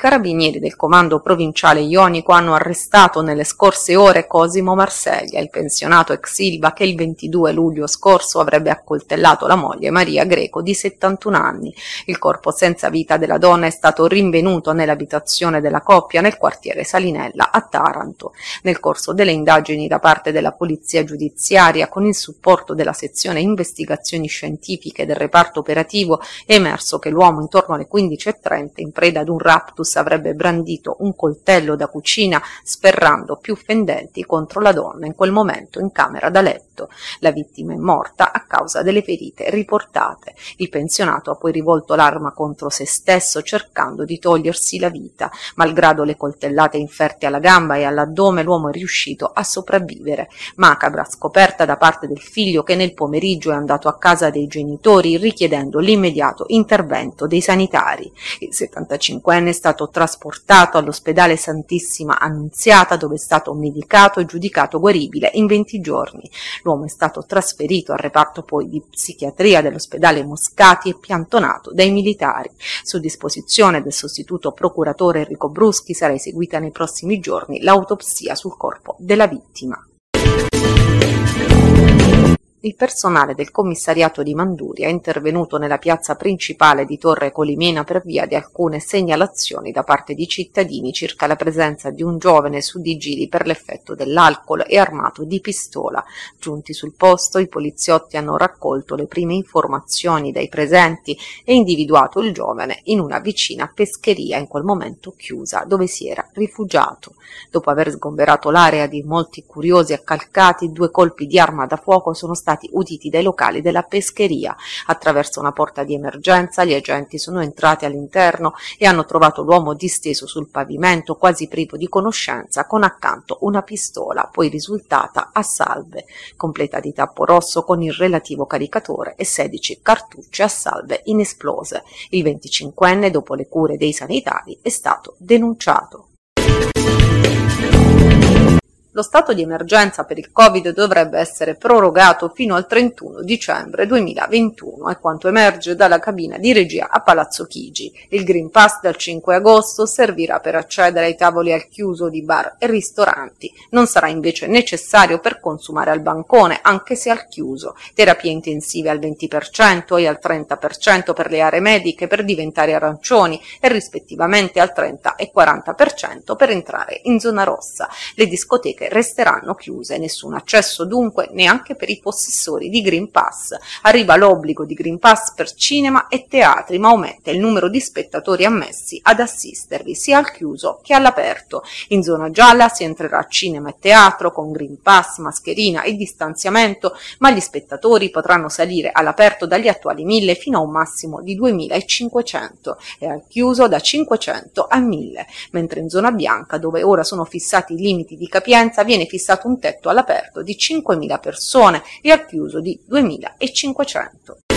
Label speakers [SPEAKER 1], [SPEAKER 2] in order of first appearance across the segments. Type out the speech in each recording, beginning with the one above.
[SPEAKER 1] carabinieri del comando provinciale ionico hanno arrestato nelle scorse ore Cosimo Marseglia, il pensionato ex Silva che il 22 luglio scorso avrebbe accoltellato la moglie Maria Greco di 71 anni. Il corpo senza vita della donna è stato rinvenuto nell'abitazione della coppia nel quartiere Salinella a Taranto. Nel corso delle indagini da parte della polizia giudiziaria con il supporto della sezione investigazioni scientifiche del reparto operativo è emerso che l'uomo intorno alle 15.30 in preda ad un raptus avrebbe brandito un coltello da cucina sferrando più fendenti contro la donna in quel momento in camera da letto. La vittima è morta a causa delle ferite riportate. Il pensionato ha poi rivolto l'arma contro se stesso cercando di togliersi la vita. Malgrado le coltellate inferte alla gamba e all'addome l'uomo è riuscito a sopravvivere. Macabra scoperta da parte del figlio che nel pomeriggio è andato a casa dei genitori richiedendo l'immediato intervento dei sanitari. Il 75enne è stato trasportato all'ospedale Santissima Annunziata dove è stato medicato e giudicato guaribile in 20 giorni. L'uomo è stato trasferito al reparto poi di psichiatria dell'ospedale Moscati e piantonato dai militari. Su disposizione del sostituto procuratore Enrico Bruschi sarà eseguita nei prossimi giorni l'autopsia sul corpo della vittima. Il personale del commissariato di Manduria è intervenuto nella piazza principale di Torre Colimena per via di alcune segnalazioni da parte di cittadini circa la presenza di un giovane su di giri per l'effetto dell'alcol e armato di pistola. Giunti sul posto, i poliziotti hanno raccolto le prime informazioni dai presenti e individuato il giovane in una vicina pescheria in quel momento chiusa, dove si era rifugiato. Dopo aver sgomberato l'area di molti curiosi accalcati, due colpi di arma da fuoco sono stati stati uditi dai locali della pescheria. Attraverso una porta di emergenza gli agenti sono entrati all'interno e hanno trovato l'uomo disteso sul pavimento, quasi privo di conoscenza, con accanto una pistola, poi risultata a salve, completa di tappo rosso con il relativo caricatore e 16 cartucce a salve inesplose. Il 25enne, dopo le cure dei sanitari, è stato denunciato. Lo stato di emergenza per il Covid dovrebbe essere prorogato fino al 31 dicembre 2021, è quanto emerge dalla cabina di regia a Palazzo Chigi. Il Green Pass dal 5 agosto servirà per accedere ai tavoli al chiuso di bar e ristoranti. Non sarà invece necessario per consumare al bancone, anche se al chiuso. Terapie intensive al 20% e al 30% per le aree mediche per diventare arancioni e rispettivamente al 30 e 40% per entrare in zona rossa. Le discoteche resteranno chiuse, nessun accesso dunque neanche per i possessori di Green Pass. Arriva l'obbligo di Green Pass per cinema e teatri, ma aumenta il numero di spettatori ammessi ad assistervi sia al chiuso che all'aperto. In zona gialla si entrerà a cinema e teatro con Green Pass, mascherina e distanziamento, ma gli spettatori potranno salire all'aperto dagli attuali 1000 fino a un massimo di 2500 e al chiuso da 500 a 1000, mentre in zona bianca, dove ora sono fissati i limiti di capienza, presenza viene fissato un tetto all'aperto di 5.000 persone e al chiuso di 2.500.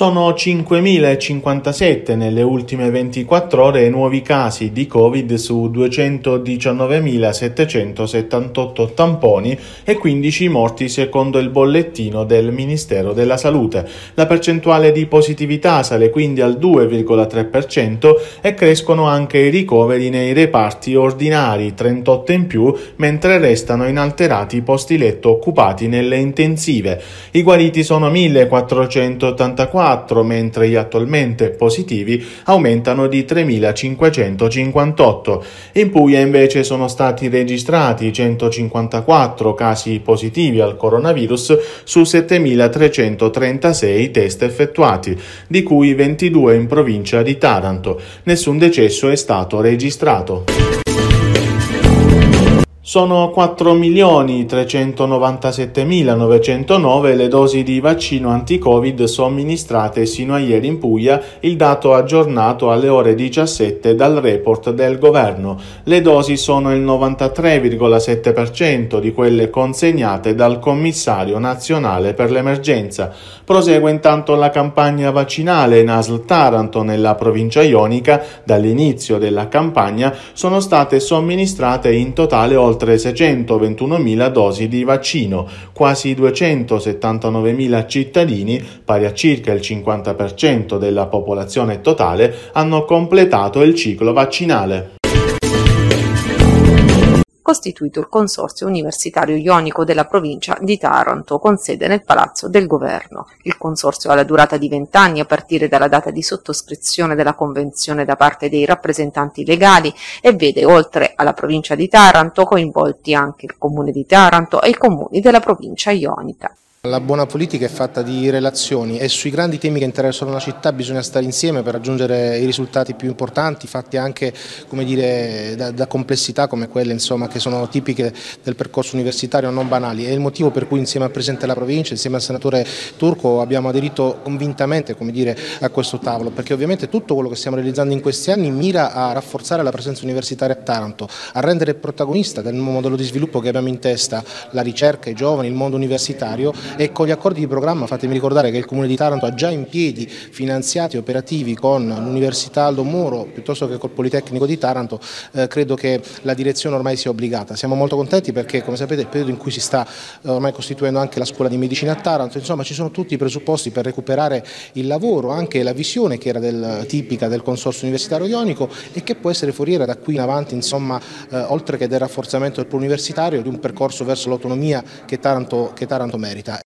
[SPEAKER 2] Sono 5.057 nelle ultime 24 ore nuovi casi di Covid su 219.778 tamponi e 15 morti secondo il bollettino del Ministero della Salute. La percentuale di positività sale quindi al 2,3% e crescono anche i ricoveri nei reparti ordinari, 38 in più, mentre restano inalterati i posti letto occupati nelle intensive. I guariti sono 1.484 4, mentre gli attualmente positivi aumentano di 3.558. In Puglia invece sono stati registrati 154 casi positivi al coronavirus su 7.336 test effettuati, di cui 22 in provincia di Taranto. Nessun decesso è stato registrato. Sono 4.397.909 le dosi di vaccino anti-Covid somministrate sino a ieri in Puglia, il dato aggiornato alle ore 17 dal report del governo. Le dosi sono il 93,7% di quelle consegnate dal commissario nazionale per l'emergenza. Prosegue intanto la campagna vaccinale Nasl Taranto nella provincia ionica. Dall'inizio della campagna sono state somministrate in totale oltre oltre 621.000 dosi di vaccino, quasi 279.000 cittadini, pari a circa il 50% della popolazione totale, hanno completato il ciclo vaccinale
[SPEAKER 1] costituito il Consorzio Universitario Ionico della provincia di Taranto, con sede nel Palazzo del Governo. Il consorzio ha la durata di vent'anni a partire dalla data di sottoscrizione della convenzione da parte dei rappresentanti legali e vede, oltre alla provincia di Taranto, coinvolti anche il comune di Taranto e i comuni della provincia ionica.
[SPEAKER 3] La buona politica è fatta di relazioni e sui grandi temi che interessano la città bisogna stare insieme per raggiungere i risultati più importanti, fatti anche dire, da, da, complessità come quelle insomma, che sono tipiche del percorso universitario, non banali. È il motivo per cui insieme al Presidente della Provincia, insieme al Senatore Turco abbiamo aderito convintamente dire, a questo tavolo, perché ovviamente tutto quello che stiamo realizzando in questi anni mira a rafforzare la presenza universitaria a Taranto, a rendere protagonista del nuovo modello di sviluppo che abbiamo in testa la ricerca, i giovani, il mondo universitario e con gli accordi di programma fatemi ricordare che il Comune di Taranto ha già in piedi finanziati operativi con l'Università Aldo Moro piuttosto che col Politecnico di Taranto, eh, credo che la direzione ormai sia obbligata. Siamo molto contenti perché come sapete è il periodo in cui si sta eh, ormai costituendo anche la scuola di medicina a Taranto, insomma ci sono tutti i presupposti per recuperare il lavoro, anche la visione che era del, tipica del Consorzio Universitario Ionico e che può essere foriera da qui in avanti, insomma, eh, oltre che del rafforzamento del universitario, di un percorso verso l'autonomia che che Taranto merita.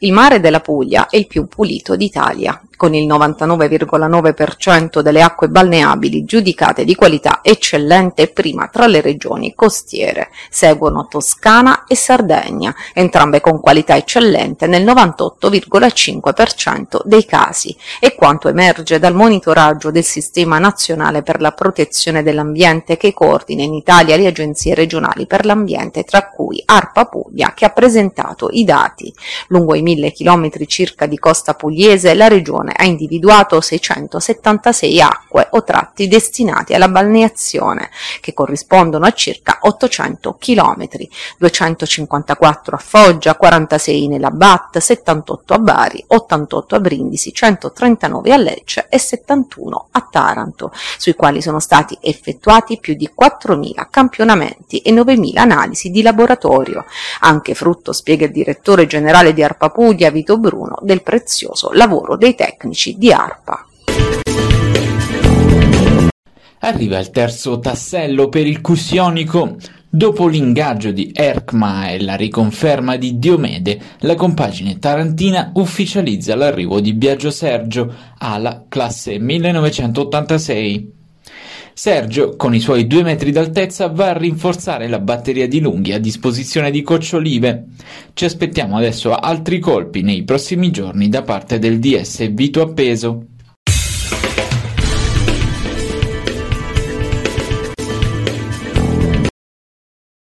[SPEAKER 1] Il mare della Puglia è il più pulito d'Italia con il 99,9% delle acque balneabili giudicate di qualità eccellente prima tra le regioni costiere. Seguono Toscana e Sardegna, entrambe con qualità eccellente nel 98,5% dei casi, e quanto emerge dal monitoraggio del Sistema Nazionale per la Protezione dell'Ambiente che coordina in Italia le agenzie regionali per l'ambiente, tra cui ARPA Puglia, che ha presentato i dati. Lungo i mille chilometri circa di costa pugliese, la regione Commissione ha individuato 676 acque o tratti destinati alla balneazione, che corrispondono a circa 800 km, 254 a Foggia, 46 nella BAT, 78 a Bari, 88 a Brindisi, 139 a Lecce e 71 a Taranto, sui quali sono stati effettuati più di 4.000 campionamenti e 9.000 analisi di laboratorio, anche frutto, spiega il direttore generale di Arpa Puglia Vito Bruno, del prezioso lavoro dei tecnici tecnici di arpa.
[SPEAKER 4] Arriva il terzo tassello per il cussionico. Dopo l'ingaggio di Erkma e la riconferma di Diomede, la compagine tarantina ufficializza l'arrivo di Biagio Sergio alla classe 1986. Sergio, con i suoi due metri d'altezza, va a rinforzare la batteria di lunghi a disposizione di Coach Olive. Ci aspettiamo adesso altri colpi nei prossimi giorni da parte del DS Vito Appeso.